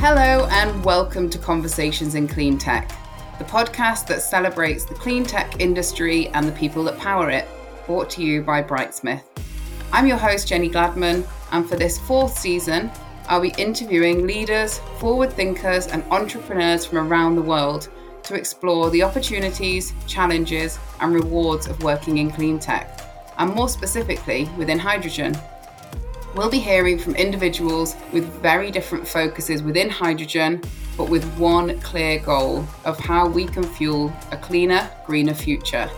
Hello, and welcome to Conversations in Clean Tech, the podcast that celebrates the clean tech industry and the people that power it, brought to you by Brightsmith. I'm your host, Jenny Gladman, and for this fourth season, I'll be interviewing leaders, forward thinkers, and entrepreneurs from around the world to explore the opportunities, challenges, and rewards of working in clean tech, and more specifically within hydrogen. We'll be hearing from individuals with very different focuses within hydrogen, but with one clear goal of how we can fuel a cleaner, greener future.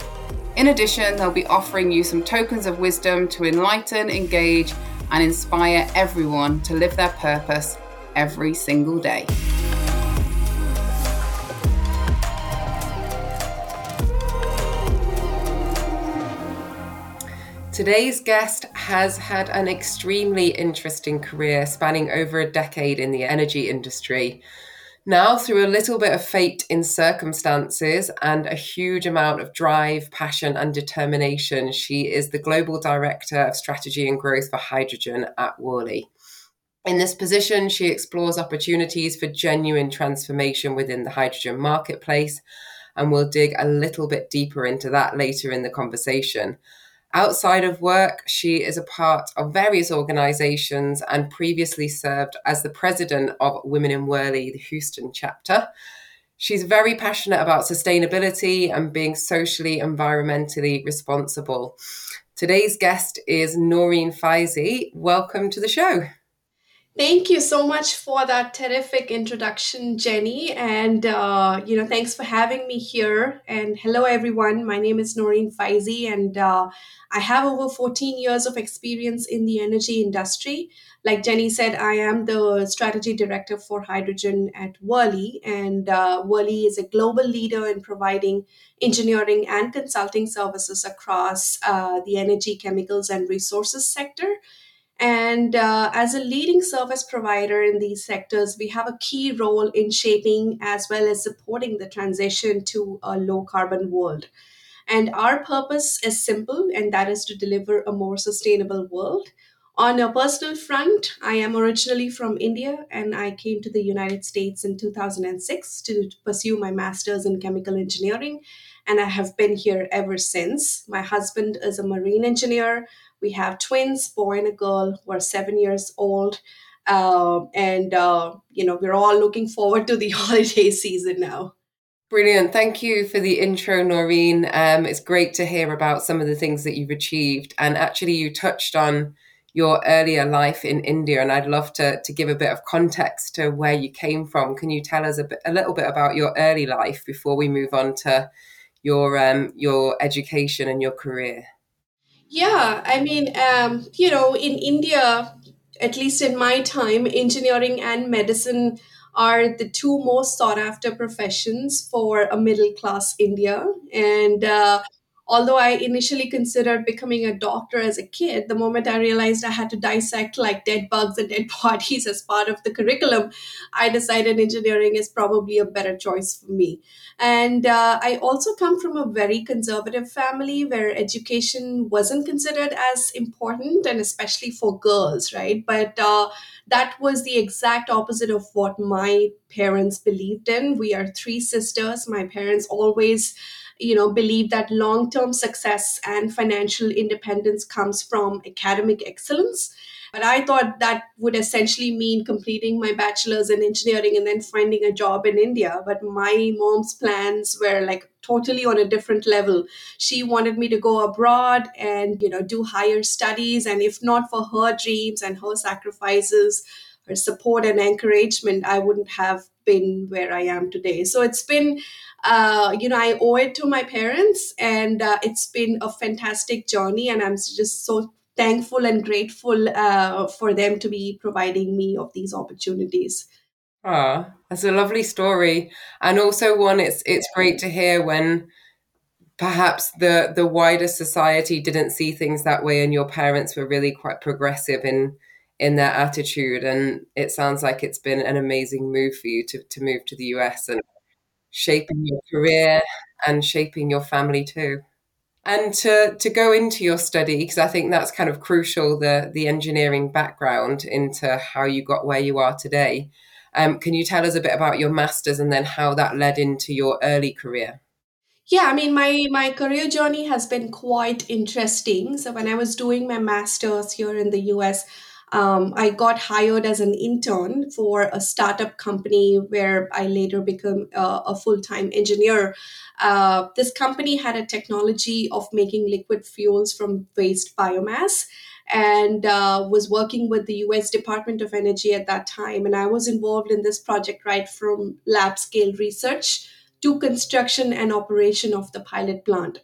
In addition, they'll be offering you some tokens of wisdom to enlighten, engage, and inspire everyone to live their purpose every single day. Today's guest has had an extremely interesting career spanning over a decade in the energy industry. Now, through a little bit of fate in circumstances and a huge amount of drive, passion, and determination, she is the Global Director of Strategy and Growth for Hydrogen at Worley. In this position, she explores opportunities for genuine transformation within the hydrogen marketplace, and we'll dig a little bit deeper into that later in the conversation. Outside of work, she is a part of various organizations and previously served as the president of Women in Worley, the Houston chapter. She's very passionate about sustainability and being socially, environmentally responsible. Today's guest is Noureen Faizee. Welcome to the show. Thank you so much for that terrific introduction, Jenny. And, uh, you know, thanks for having me here. And hello, everyone. My name is Noureen Faizee, and uh, I have over 14 years of experience in the energy industry. Like Jenny said, I am the strategy director for hydrogen at Worley. And uh, Worley is a global leader in providing engineering and consulting services across uh, the energy, chemicals, and resources sector. And uh, as a leading service provider in these sectors, we have a key role in shaping as well as supporting the transition to a low carbon world. And our purpose is simple, and that is to deliver a more sustainable world. On a personal front, I am originally from India and I came to the United States in 2006 to pursue my master's in chemical engineering. And I have been here ever since. My husband is a marine engineer we have twins, boy and a girl, who are seven years old. Uh, and, uh, you know, we're all looking forward to the holiday season now. Brilliant. Thank you for the intro, Noureen. Um, it's great to hear about some of the things that you've achieved. And actually, you touched on your earlier life in India, and I'd love to, to give a bit of context to where you came from. Can you tell us a, bit, a little bit about your early life before we move on to your um, your education and your career? Yeah, I mean, um, you know, in India, at least in my time, engineering and medicine are the two most sought after professions for a middle class India. And uh, although I initially considered becoming a doctor as a kid, the moment I realized I had to dissect like dead bugs and dead bodies as part of the curriculum, I decided engineering is probably a better choice for me. And uh, I also come from a very conservative family where education wasn't considered as important, and especially for girls, right? But uh, that was the exact opposite of what my parents believed in. We are three sisters. My parents always you know believe that long term success and financial independence comes from academic excellence. But i thought that would essentially mean completing my bachelor's in engineering and then finding a job in india. But my mom's plans were like totally on a different level. She wanted me to go abroad and you know do higher studies and if not for her dreams and her sacrifices her support and encouragement i wouldn't have been where i am today. So it's been uh, you know, I owe it to my parents, and uh, it's been a fantastic journey, and I'm just so thankful and grateful uh, for them to be providing me of these opportunities. Ah, that's a lovely story, and also one. It's it's great to hear when perhaps the the wider society didn't see things that way, and your parents were really quite progressive in in their attitude. And it sounds like it's been an amazing move for you to to move to the US and shaping your career and shaping your family too. And to, to go into your study, because I think that's kind of crucial, the, the engineering background into how you got where you are today. Um, can you tell us a bit about your master's and then how that led into your early career? Yeah, I mean, my my career journey has been quite interesting. So when I was doing my master's here in the US, um, I got hired as an intern for a startup company where I later became a, a full time engineer. Uh, this company had a technology of making liquid fuels from waste biomass and uh, was working with the US Department of Energy at that time. And I was involved in this project right from lab scale research to construction and operation of the pilot plant.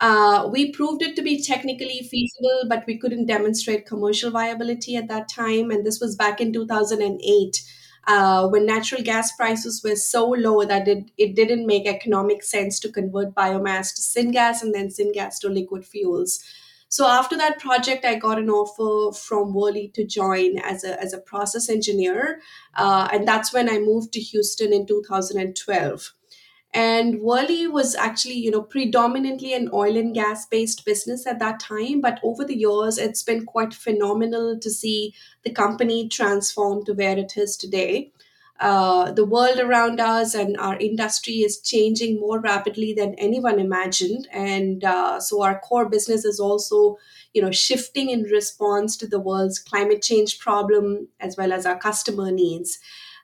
Uh, we proved it to be technically feasible, but we couldn't demonstrate commercial viability at that time. And this was back in 2008 uh, when natural gas prices were so low that it, it didn't make economic sense to convert biomass to syngas and then syngas to liquid fuels. So after that project, I got an offer from Worley to join as a, as a process engineer. Uh, and that's when I moved to Houston in 2012 and Worley was actually you know predominantly an oil and gas based business at that time but over the years it's been quite phenomenal to see the company transform to where it is today. Uh, the world around us and our industry is changing more rapidly than anyone imagined. And uh, so our core business is also you know shifting in response to the world's climate change problem as well as our customer needs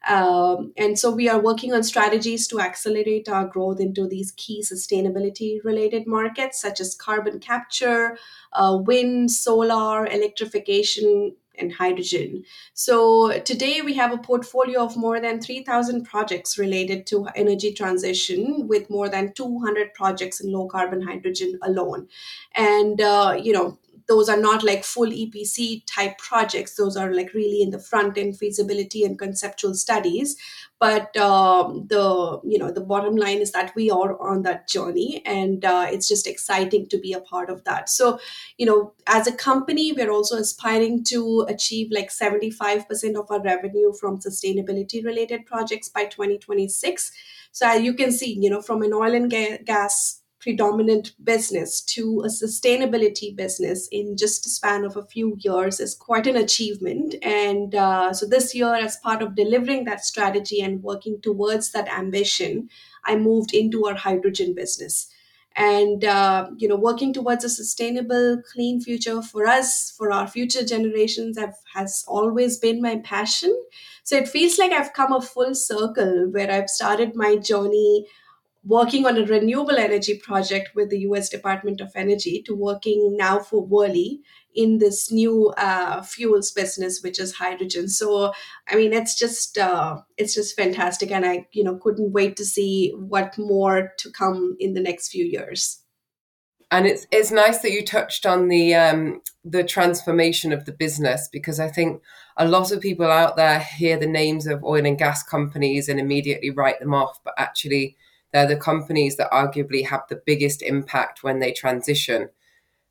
um, and so we are working on strategies to accelerate our growth into these key sustainability related markets, such as carbon capture, uh, wind, solar, electrification, and hydrogen. So today we have a portfolio of more than 3,000 projects related to energy transition, with more than 200 projects in low carbon hydrogen alone. And, uh, you know, those are not like full EPC type projects. Those are like really in the front end feasibility and conceptual studies. But um, the you know the bottom line is that we are on that journey, and uh, it's just exciting to be a part of that. So you know, as a company, we're also aspiring to achieve like seventy five percent of our revenue from sustainability related projects by twenty twenty six. So you can see, you know, from an oil and ga- gas predominant business to a sustainability business in just a span of a few years is quite an achievement. And uh, so this year, as part of delivering that strategy and working towards that ambition, I moved into our hydrogen business. And uh, you know, working towards a sustainable, clean future for us, for our future generations, have, has always been my passion. So it feels like I've come a full circle where I've started my journey working on a renewable energy project with the US Department of Energy to working now for Worley in this new uh, fuels business, which is hydrogen. So, I mean, it's just uh, it's just fantastic, and I you know couldn't wait to see what more to come in the next few years. And it's it's nice that you touched on the um, the transformation of the business because I think a lot of people out there hear the names of oil and gas companies and immediately write them off, but actually they're the companies that arguably have the biggest impact when they transition.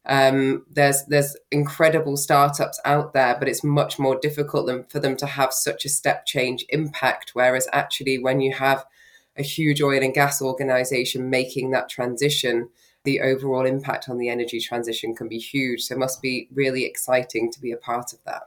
Um, there's there's incredible startups out there, but it's much more difficult than, for them to have such a step change impact. Whereas actually, when you have a huge oil and gas organization making that transition, the overall impact on the energy transition can be huge. So it must be really exciting to be a part of that.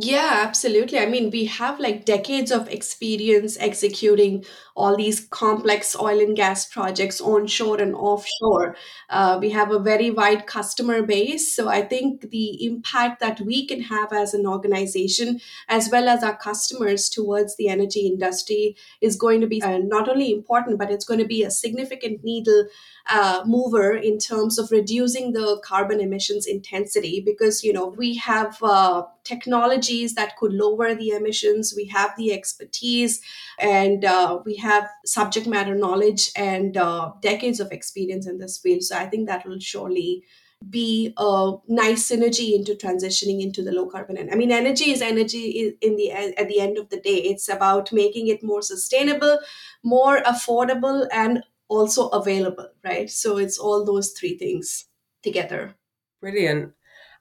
Yeah, absolutely. I mean, we have like decades of experience executing all these complex oil and gas projects onshore and offshore. Uh, we have a very wide customer base. So I think the impact that we can have as an organization, as well as our customers towards the energy industry, is going to be uh, not only important, but it's going to be a significant needle uh, mover in terms of reducing the carbon emissions intensity because you know we have uh, technologies that could lower the emissions we have the expertise and uh, we have subject matter knowledge and uh, decades of experience in this field so i think that will surely be a nice synergy into transitioning into the low carbon and i mean energy is energy in the at the end of the day it's about making it more sustainable more affordable and also available, right? So it's all those three things together. Brilliant.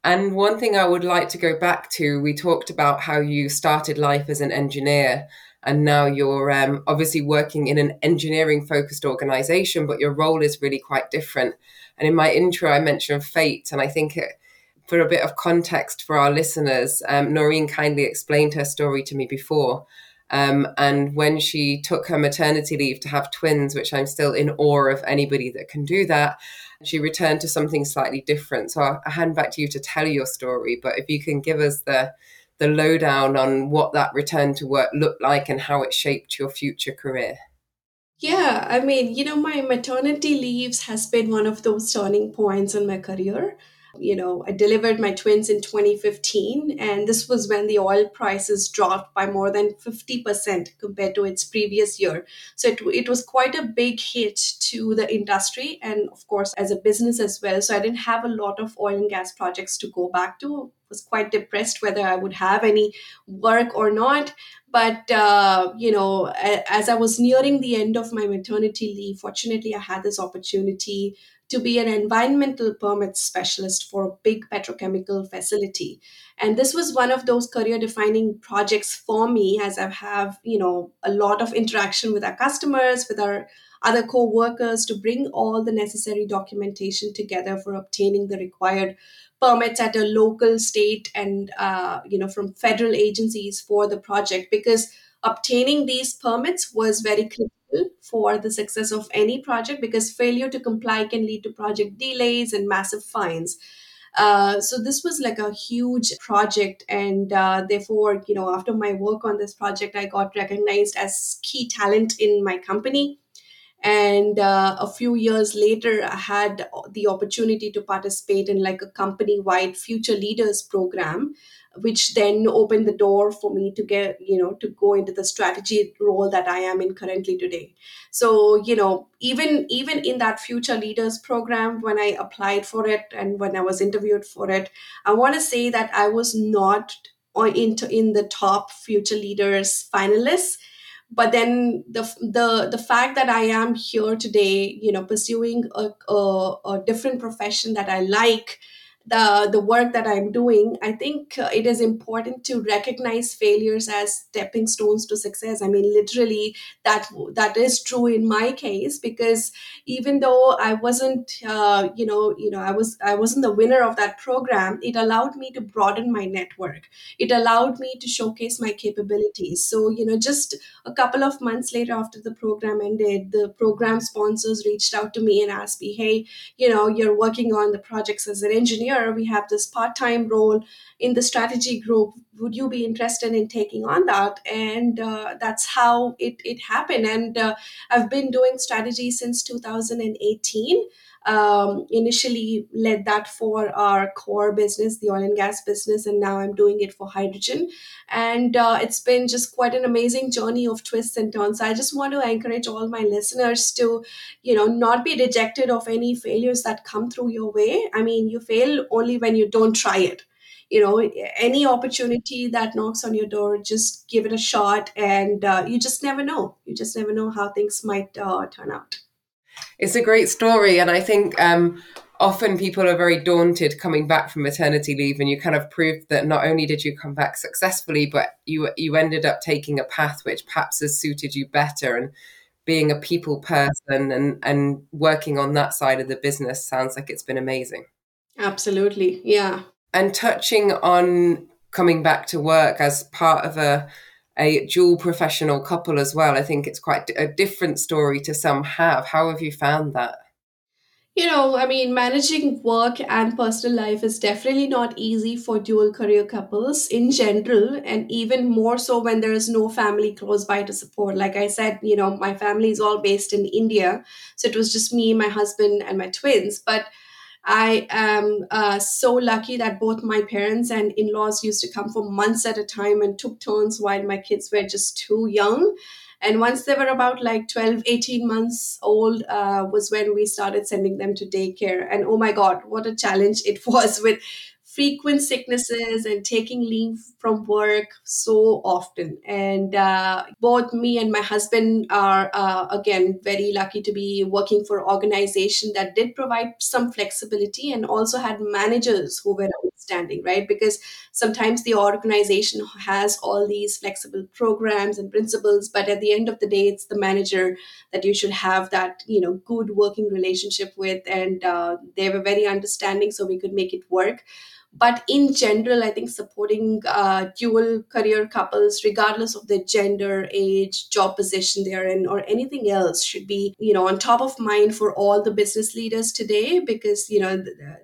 And one thing I would like to go back to, we talked about how you started life as an engineer and now you're um, obviously working in an engineering focused organization, but your role is really quite different. And in my intro, I mentioned fate, and I think it, for a bit of context for our listeners, um, Noureen kindly explained her story to me before. Um, and when she took her maternity leave to have twins, which I'm still in awe of anybody that can do that, she returned to something slightly different. So I'll, hand back to you to tell your story. But if you can give us the the lowdown on what that return to work looked like and how it shaped your future career. Yeah, I mean, you know, my maternity leaves has been one of those turning points in my career you know, I delivered my twins in 2015, and this was when the oil prices dropped by more than 50% compared to its previous year. So it, it was quite a big hit to the industry and, of course, as a business as well. So I didn't have a lot of oil and gas projects to go back to. Was quite depressed whether I would have any work or not. But uh, you know, as I was nearing the end of my maternity leave, fortunately, I had this opportunity to be an environmental permit specialist for a big petrochemical facility. And this was one of those career defining projects for me as i have you know a lot of interaction with our customers with our other co-workers to bring all the necessary documentation together for obtaining the required permits at a local state and uh, you know from federal agencies for the project. Because obtaining these permits was very critical for the success of any project because failure to comply can lead to project delays and massive fines. Uh, so this was like a huge project and uh, therefore you know after my work on this project i got recognized as key talent in my company and uh, a few years later i had the opportunity to participate in like a company wide future leaders program which then opened the door for me to get you know to go into the strategy role that i am in currently today. So you know even even in that future leaders program when i applied for it and when i was interviewed for it i want to say that i was not into in the top future leaders finalists. But then the the the fact that i am here today you know pursuing a, a, a different profession that i like the the work that i'm doing i think uh, it is important to recognize failures as stepping stones to success. I mean literally that that is true in my case because even though i wasn't uh, you know you know i was i wasn't the winner of that program it allowed me to broaden my network. It allowed me to showcase my capabilities. So you know just a couple of months later after the program ended the program sponsors reached out to me and asked me hey you know you're working on the projects as an engineer we have this part-time role in the strategy group would you be interested in taking on that and uh, that's how it, it happened and uh, i've been doing strategy since 2018 um, initially led that for our core business, the oil and gas business, and now I'm doing it for hydrogen. And uh, it's been just quite an amazing journey of twists and turns. I just want to encourage all my listeners to, you know, not be dejected of any failures that come through your way. I mean, you fail only when you don't try it you know any opportunity that knocks on your door just give it a shot and uh, you just never know you just never know how things might uh, turn out it's a great story, and I think um, often people are very daunted coming back from maternity leave, and you kind of proved that not only did you come back successfully, but you you ended up taking a path which perhaps has suited you better, and being a people person and and working on that side of the business sounds like it's been amazing. Absolutely, yeah. And touching on coming back to work as part of a a dual professional couple as well. I think it's quite a different story to some have. How have you found that? You know, I mean, managing work and personal life is definitely not easy for dual career couples in general, and even more so when there is no family close by to support. Like I said, you know, my family is all based in India. So it was just me, my husband, and my twins. But I am uh, so lucky that both my parents and in laws used to come for months at a time and took turns while my kids were just too young. And once they were about like 12, 18 months old, uh, was when we started sending them to daycare. And oh my God, what a challenge it was with frequent sicknesses and taking leave from work so often. And uh, both me and my husband are, uh, again, very lucky to be working for an organization that did provide some flexibility and also had managers who were outstanding, right? Because sometimes the organization has all these flexible programs and principles, but at the end of the day, it's the manager that you should have that, you know, good working relationship with. And uh, they were very understanding, so we could make it work but in general i think supporting uh, dual career couples regardless of their gender age job position they're in or anything else should be you know on top of mind for all the business leaders today because you know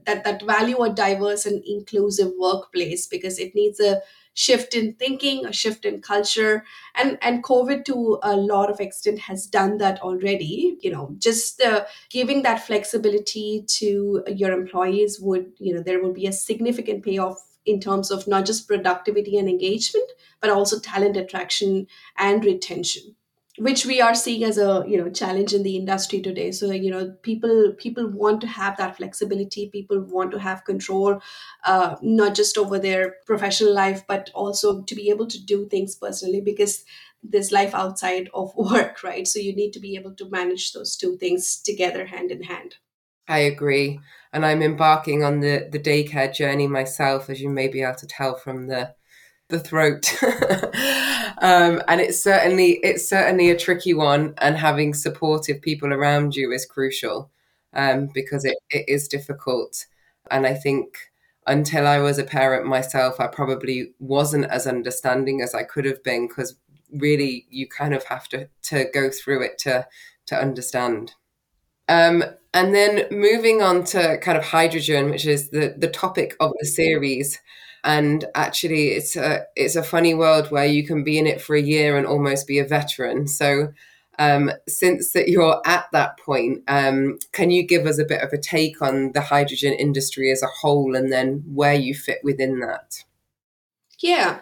that that value a diverse and inclusive workplace because it needs a shift in thinking, a shift in culture, and and COVID to a lot of extent has done that already. You know, just the giving that flexibility to your employees would you know there will be a significant payoff in terms of not just productivity and engagement, but also talent attraction and retention which we are seeing as a you know challenge in the industry today. So you know people people want to have that flexibility. People want to have control uh, not just over their professional life but also to be able to do things personally because there's life outside of work right? So you need to be able to manage those two things together hand in hand. I agree. And i'm embarking on the the daycare journey myself as you may be able to tell from the the throat. um, and it's certainly it's certainly a tricky one, and having supportive people around you is crucial um, because it, it is difficult. And I think until I was a parent myself, I probably wasn't as understanding as I could have been because really you kind of have to to go through it to to understand. Um, and then moving on to kind of hydrogen, which is the the topic of the series and actually it's a it's a funny world where you can be in it for a year and almost be a veteran. So um, since that you're at that point um, can you give us a bit of a take on the hydrogen industry as a whole and then where you fit within that? Yeah.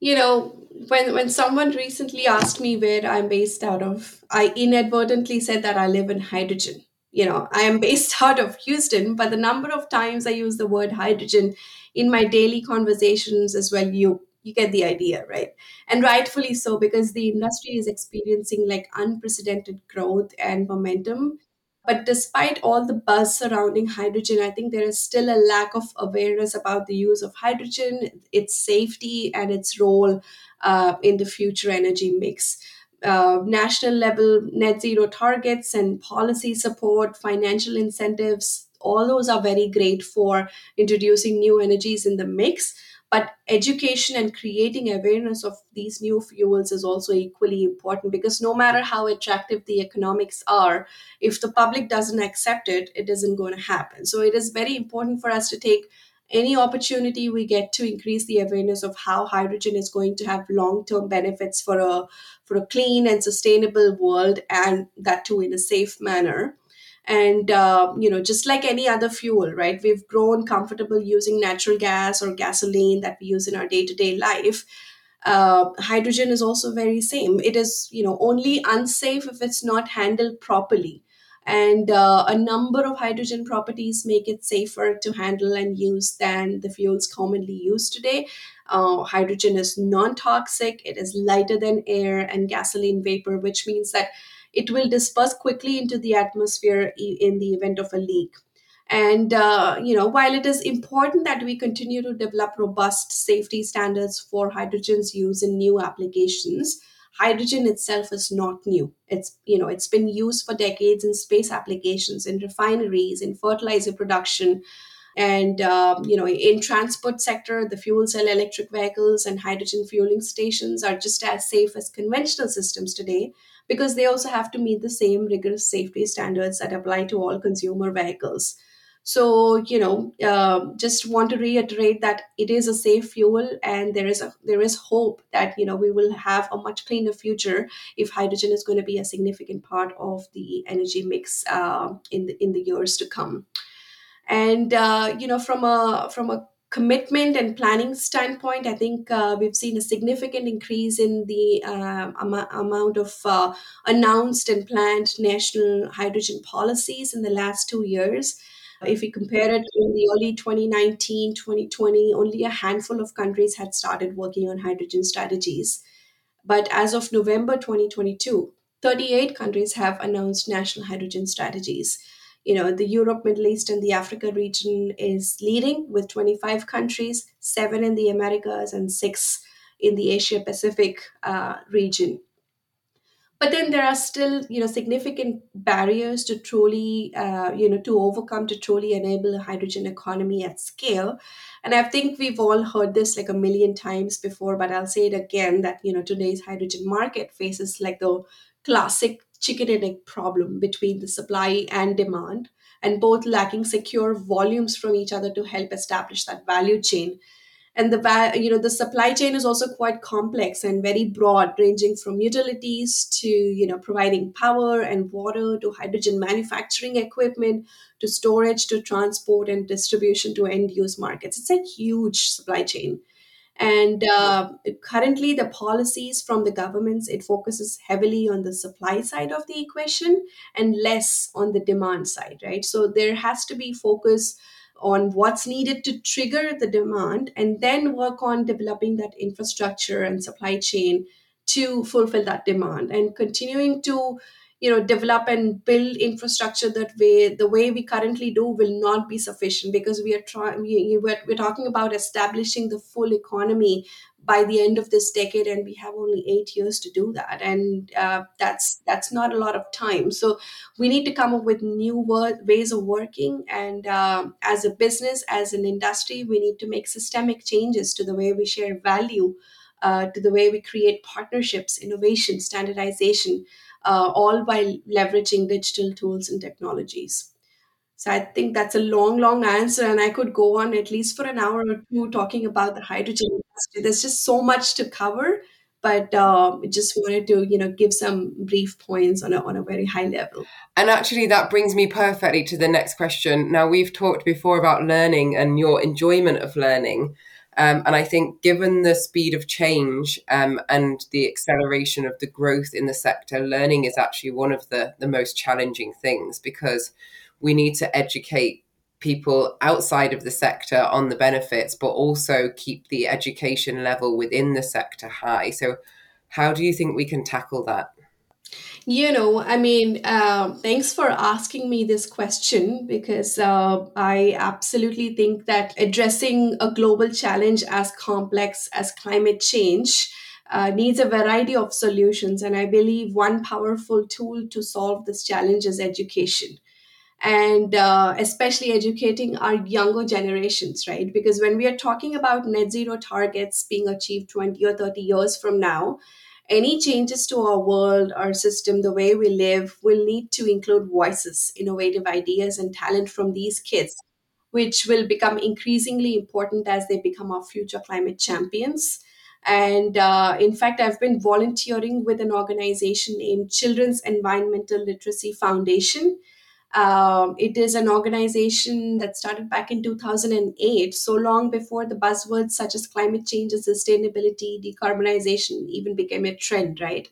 You know when when someone recently asked me where i'm based out of i inadvertently said that i live in hydrogen. You know i am based out of houston but the number of times i use the word hydrogen in my daily conversations as well you you get the idea right? And rightfully so because the industry is experiencing like unprecedented growth and momentum. But despite all the buzz surrounding hydrogen i think there is still a lack of awareness about the use of hydrogen its safety and its role uh, in the future energy mix. Uh, national level net zero targets and policy support financial incentives all those are very great for introducing new energies in the mix but education and creating awareness of these new fuels is also equally important because no matter how attractive the economics are if the public doesn't accept it it isn't going to happen. So it is very important for us to take any opportunity we get to increase the awareness of how hydrogen is going to have long-term benefits for a for a clean and sustainable world and that too in a safe manner and uh, you know just like any other fuel right? We've grown comfortable using natural gas or gasoline that we use in our day-to-day life. Uh, hydrogen is also very same. It is you know only unsafe if it's not handled properly. And uh, a number of hydrogen properties make it safer to handle and use than the fuels commonly used today. Uh, hydrogen is non-toxic. It is lighter than air and gasoline vapor which means that it will disperse quickly into the atmosphere in the event of a leak. And, uh, you know, while it is important that we continue to develop robust safety standards for hydrogen's use in new applications, hydrogen itself is not new. It's, you know, it's been used for decades in space applications, in refineries, in fertilizer production, and um, you know in transport sector the fuel cell electric vehicles and hydrogen fueling stations are just as safe as conventional systems today because they also have to meet the same rigorous safety standards that apply to all consumer vehicles. So you know, uh, just want to reiterate that it is a safe fuel, and there is a there is hope that you know we will have a much cleaner future if hydrogen is going to be a significant part of the energy mix uh, in the in the years to come. And uh, you know, from a from a commitment and planning standpoint, I think uh, we've seen a significant increase in the uh, am- amount of uh, announced and planned national hydrogen policies in the last two years. If we compare it in the early 2019, 2020, only a handful of countries had started working on hydrogen strategies. But as of November 2022, 38 countries have announced national hydrogen strategies you know the europe middle east and the africa region is leading with 25 countries seven in the americas and six in the asia pacific uh, region. But then there are still you know significant barriers to truly uh, you know to overcome to truly enable a hydrogen economy at scale. And i think we've all heard this like a million times before but i'll say it again that you know today's hydrogen market faces like the classic chicken and egg problem between the supply and demand and both lacking secure volumes from each other to help establish that value chain. And the you know the supply chain is also quite complex and very broad ranging from utilities to you know providing power and water to hydrogen manufacturing equipment to storage to transport and distribution to end use markets. It's a huge supply chain and uh, currently the policies from the governments it focuses heavily on the supply side of the equation and less on the demand side right? So there has to be focus on what's needed to trigger the demand and then work on developing that infrastructure and supply chain to fulfill that demand and continuing to you know develop and build infrastructure that way the way we currently do will not be sufficient because we are trying we, we're, we're talking about establishing the full economy by the end of this decade and we have only eight years to do that. And uh, that's that's not a lot of time. So we need to come up with new wor- ways of working and uh, as a business as an industry we need to make systemic changes to the way we share value uh, to the way we create partnerships innovation standardization uh, all while leveraging digital tools and technologies so I think that's a long, long answer, and I could go on at least for an hour or two talking about the hydrogen industry. There's just so much to cover, but um, just wanted to, you know, give some brief points on a on a very high level. And actually, that brings me perfectly to the next question. Now, we've talked before about learning and your enjoyment of learning. Um, and I think, given the speed of change um, and the acceleration of the growth in the sector, learning is actually one of the, the most challenging things because we need to educate people outside of the sector on the benefits, but also keep the education level within the sector high. So, how do you think we can tackle that? You know, I mean, uh, thanks for asking me this question because uh, I absolutely think that addressing a global challenge as complex as climate change uh, needs a variety of solutions. And I believe one powerful tool to solve this challenge is education and uh, especially educating our younger generations, right? Because when we are talking about net zero targets being achieved 20 or 30 years from now, any changes to our world, our system, the way we live will need to include voices, innovative ideas, and talent from these kids, which will become increasingly important as they become our future climate champions. And uh, in fact, I've been volunteering with an organization named Children's Environmental Literacy Foundation um, it is an organization that started back in 2008, so long before the buzzwords such as climate change and sustainability, decarbonization even became a trend, right?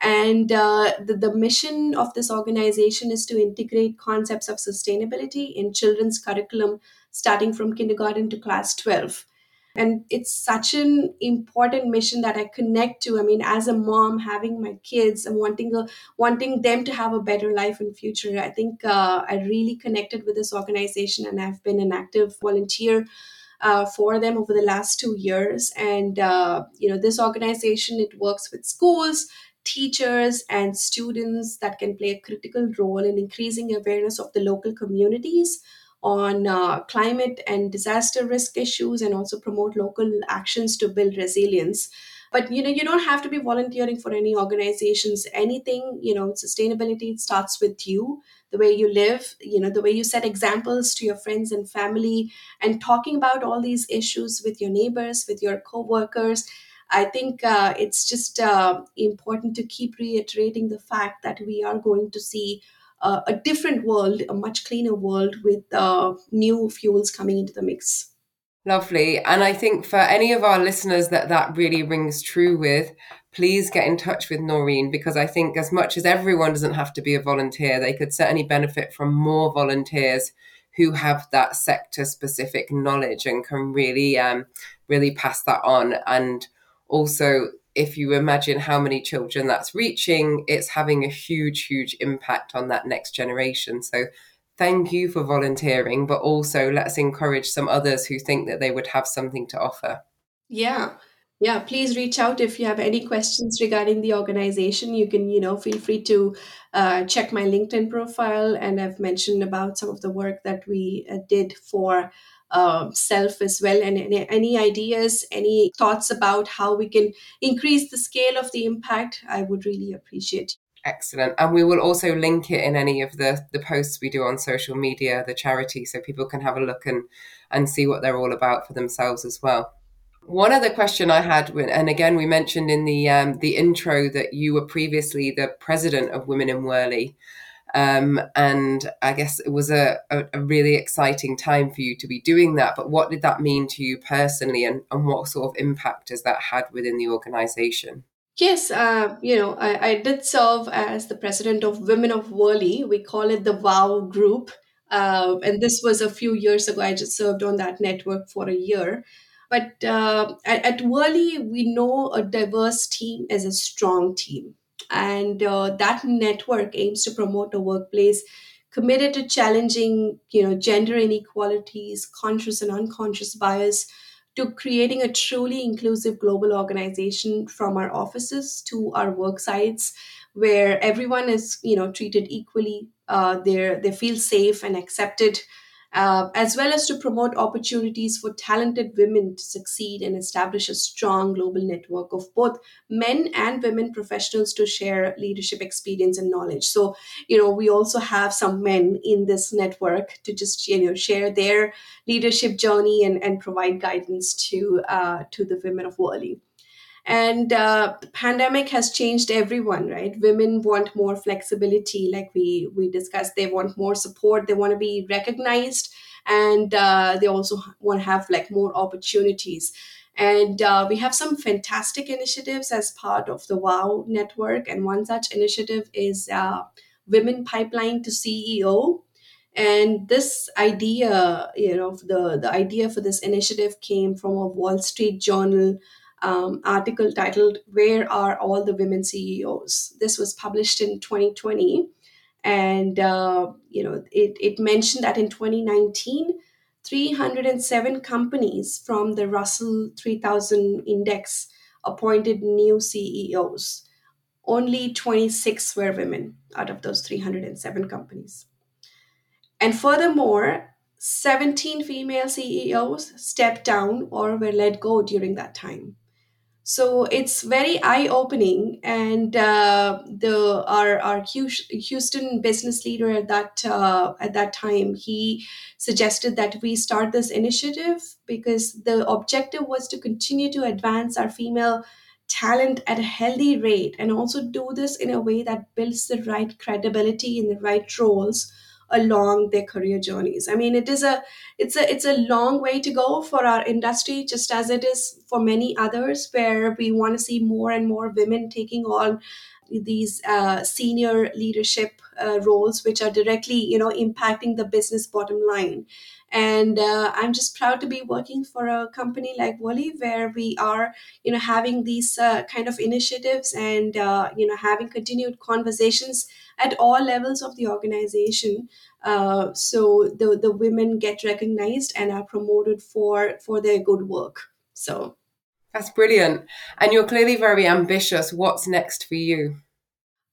And uh, the, the mission of this organization is to integrate concepts of sustainability in children's curriculum starting from kindergarten to class 12 and it's such an important mission that i connect to. I mean as a mom having my kids and wanting a, wanting them to have a better life in future i think uh, i really connected with this organization and i've been an active volunteer uh, for them over the last two years. And uh, you know this organization it works with schools teachers and students that can play a critical role in increasing awareness of the local communities on uh, climate and disaster risk issues and also promote local actions to build resilience. But you know you don't have to be volunteering for any organizations. Anything you know sustainability starts with you the way you live you know the way you set examples to your friends and family and talking about all these issues with your neighbors with your co-workers. I think uh, it's just uh, important to keep reiterating the fact that we are going to see uh, a different world, a much cleaner world with uh, new fuels coming into the mix. Lovely. And I think for any of our listeners that that really rings true with, please get in touch with Noureen because I think as much as everyone doesn't have to be a volunteer, they could certainly benefit from more volunteers who have that sector specific knowledge and can really um, really pass that on and also if you imagine how many children that's reaching, it's having a huge, huge impact on that next generation. So thank you for volunteering, but also let's encourage some others who think that they would have something to offer. Yeah. yeah please reach out if you have any questions regarding the organization you can you know feel free to uh, check my linkedin profile and i've mentioned about some of the work that we uh, did for um, CELF as well and any, ideas any thoughts about how we can increase the scale of the impact i would really appreciate Excellent. And we will also link it in any of the, the posts we do on social media, the charity, so people can have a look and, and see what they're all about for themselves as well. One other question I had, and again, we mentioned in the um, the intro that you were previously the president of Women in Worley, um, and I guess it was a, a, a, really exciting time for you to be doing that. But what did that mean to you personally, and, and what sort of impact has that had within the organization? Yes, uh, you know, I, I did serve as the president of Women of Worley. We call it the WOW group. Uh, and this was a few years ago. I just served on that network for a year. But uh, at, at Worley, we know a diverse team is a strong team. And uh, that network aims to promote a workplace committed to challenging, you know, gender inequalities, conscious and unconscious bias, to creating a truly inclusive global organization from our offices to our work sites where everyone is you know treated equally uh, they they feel safe and accepted uh, as well as to promote opportunities for talented women to succeed and establish a strong global network of both men and women professionals to share leadership experience and knowledge. So, you know, we also have some men in this network to just, you know, share their leadership journey and, and provide guidance to uh, to the women of Worley and uh, the pandemic has changed everyone right? Women want more flexibility like we we discussed. They want more support. They want to be recognized. And uh, they also want to have like more opportunities. And uh, we have some fantastic initiatives as part of the wow network. And one such initiative is uh, women pipeline to ceo and this idea you know the the idea for this initiative came from a wall street journal um, article titled Where Are All the Women CEOs? This was published in 2020. And, uh, you know, it, it mentioned that in 2019, 307 companies from the Russell 3000 index appointed new CEOs. Only 26 were women out of those 307 companies. And furthermore, 17 female CEOs stepped down or were let go during that time so it's very eye opening and uh, the our our Houston business leader at that uh, at that time he suggested that we start this initiative because the objective was to continue to advance our female talent at a healthy rate and also do this in a way that builds the right credibility in the right roles along their career journeys. I mean it is a it's a it's a long way to go for our industry just as it is for many others where we want to see more and more women taking on these uh, senior leadership uh, roles which are directly you know impacting the business bottom line and uh, i'm just proud to be working for a company like Worley where we are you know having these uh, kind of initiatives and uh, you know having continued conversations at all levels of the organization. Uh, so the, the women get recognized and are promoted for for their good work. So. That's brilliant. And you're clearly very ambitious. What's next for you?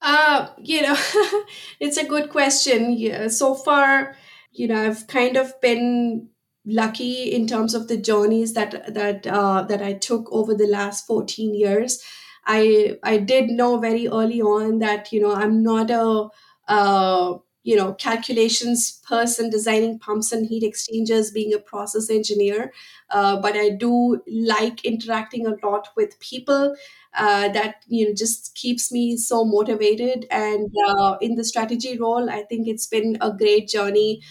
Uh you know it's a good question. Yeah, so far you know i've kind of been lucky in terms of the journeys that that uh, that i took over the last 14 years. I i did know very early on that you know i'm not a uh, you know calculations person designing pumps and heat exchangers being a process engineer uh, but i do like interacting a lot with people uh, that you know just keeps me so motivated and uh, in the strategy role i think it's been a great journey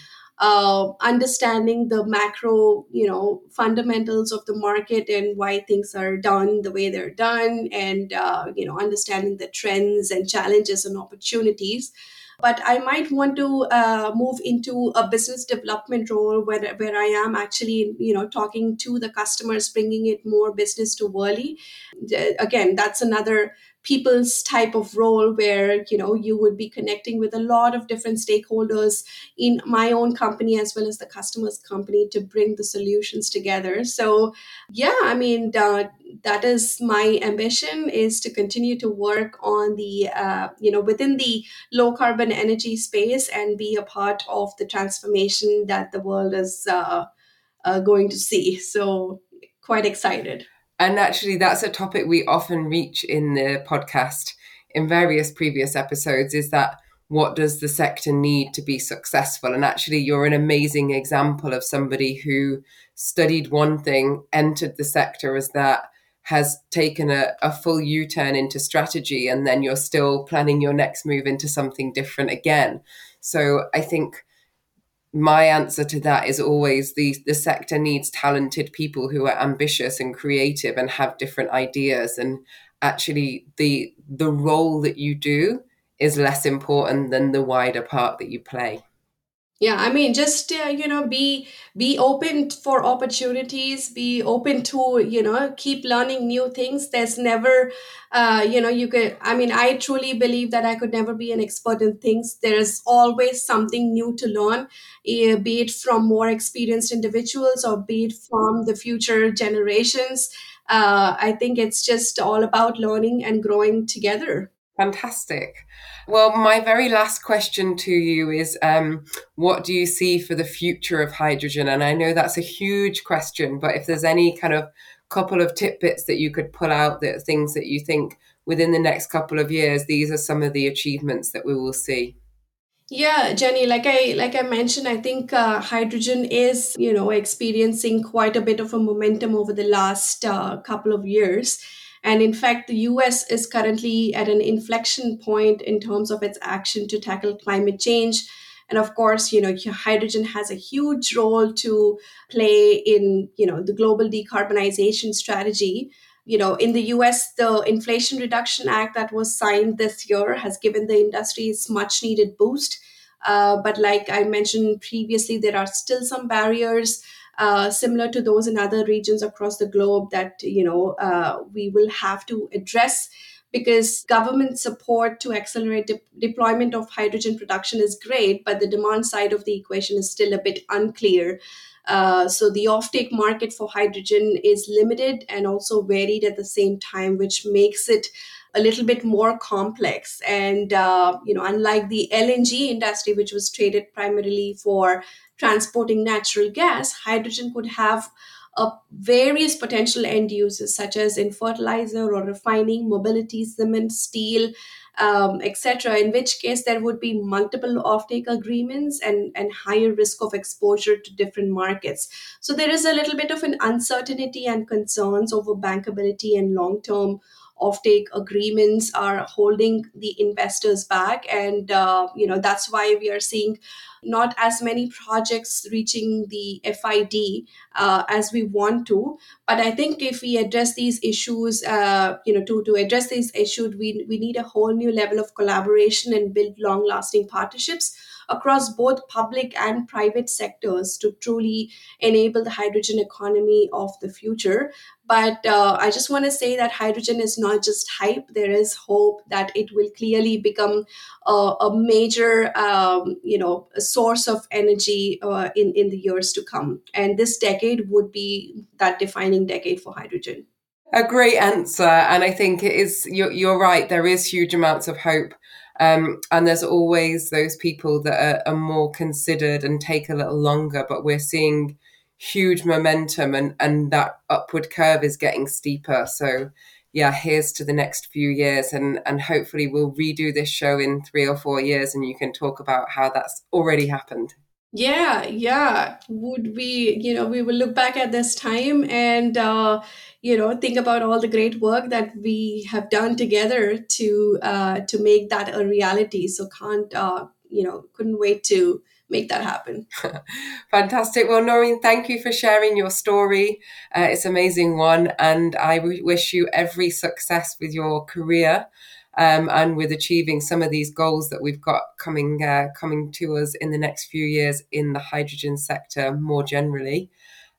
uh, understanding the macro, you know, fundamentals of the market and why things are done the way they're done, and uh, you know, understanding the trends and challenges and opportunities. But I might want to uh, move into a business development role where, where I am actually, you know, talking to the customers, bringing it more business to Worley. Again, that's another people's type of role where you know you would be connecting with a lot of different stakeholders in my own company as well as the customer's company to bring the solutions together. So yeah i mean uh, that is my ambition is to continue to work on the uh, you know within the low carbon energy space and be a part of the transformation that the world is uh, uh, going to see. So quite excited and actually that's a topic we often reach in the podcast in various previous episodes is that what does the sector need to be successful? And actually, you're an amazing example of somebody who studied one thing, entered the sector as that, has taken a, a full U turn into strategy, and then you're still planning your next move into something different again. So I think my answer to that is always the the sector needs talented people who are ambitious and creative and have different ideas. And actually the the role that you do is less important than the wider part that you play yeah i mean just uh, you know be be open for opportunities be open to you know keep learning new things. There's never uh, you know you could i mean i truly believe that i could never be an expert in things. There's always something new to learn uh, be it from more experienced individuals or be it from the future generations. Uh, i think it's just all about learning and growing together Fantastic. Well, my very last question to you is um, what do you see for the future of hydrogen? And I know that's a huge question, but if there's any kind of couple of tidbits that you could pull out that things that you think within the next couple of years, these are some of the achievements that we will see. Yeah, Jenny, like I like I mentioned, I think uh, hydrogen is you know experiencing quite a bit of a momentum over the last uh, couple of years and in fact, the US is currently at an inflection point in terms of its action to tackle climate change. And of course, you know, hydrogen has a huge role to play in, you know, the global decarbonization strategy. You know, in the US, the Inflation Reduction Act that was signed this year has given the industry its much needed boost. Uh, but like I mentioned previously, there are still some barriers uh, similar to those in other regions across the globe that you know uh, we will have to address because government support to accelerate de- deployment of hydrogen production is great, but the demand side of the equation is still a bit unclear. Uh, so the offtake market for hydrogen is limited and also varied at the same time, which makes it a little bit more complex. And uh, you know, unlike the LNG industry, which was traded primarily for transporting natural gas, hydrogen could have uh, various potential end uses, such as in fertilizer or refining, mobility, cement, steel, um, etc. In which case, there would be multiple offtake agreements and, and higher risk of exposure to different markets. So, there is a little bit of an uncertainty and concerns over bankability and long term offtake agreements are holding the investors back. And uh, you know that's why we are seeing not as many projects reaching the fid uh, as we want to. But i think if we address these issues uh, you know to, to address these issues we, we need a whole new level of collaboration and build long lasting partnerships across both public and private sectors to truly enable the hydrogen economy of the future. But uh, I just want to say that hydrogen is not just hype. There is hope that it will clearly become a, a major, um, you know, source of energy uh, in in the years to come. And this decade would be that defining decade for hydrogen. A great answer, and I think it is. You're, you're right. There is huge amounts of hope um, and there's always those people that are, are, more considered and take a little longer, but we're seeing huge momentum and, and that upward curve is getting steeper. So, yeah, here's to the next few years. And, and hopefully, we'll redo this show in three or four years and you can talk about how that's already happened. Yeah, yeah. Would we, you know, we will look back at this time and, uh, you know, think about all the great work that we have done together to uh, to make that a reality. So can't, uh, you know, couldn't wait to make that happen. Fantastic. Well, Noureen, thank you for sharing your story. Uh, it's amazing one, and I w- wish you every success with your career um, and with achieving some of these goals that we've got coming uh, coming to us in the next few years in the hydrogen sector more generally.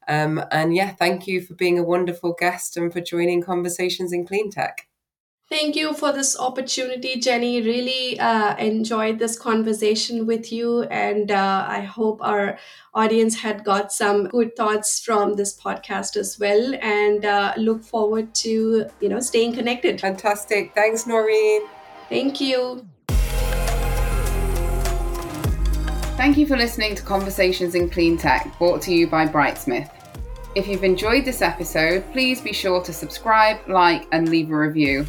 Um, and yeah, thank you for being a wonderful guest and for joining Conversations in Clean Tech. Thank you for this opportunity, Jenny. Really uh, enjoyed this conversation with you, and uh, I hope our audience had got some good thoughts from this podcast as well. And uh, look forward to you know staying connected. Fantastic. Thanks, Noureen. Thank you. Thank you for listening to Conversations in Clean Tech, brought to you by Brightsmith. If you've enjoyed this episode, please be sure to subscribe, like, and leave a review.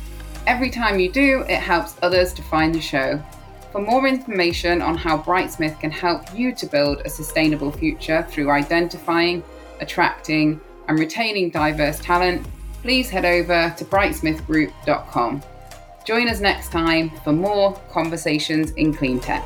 Every time you do, it helps others to find the show. For more information on how Brightsmith can help you to build a sustainable future through identifying, attracting, and retaining diverse talent, please head over to brightsmithgroup.com. Join us next time for more conversations in clean tech.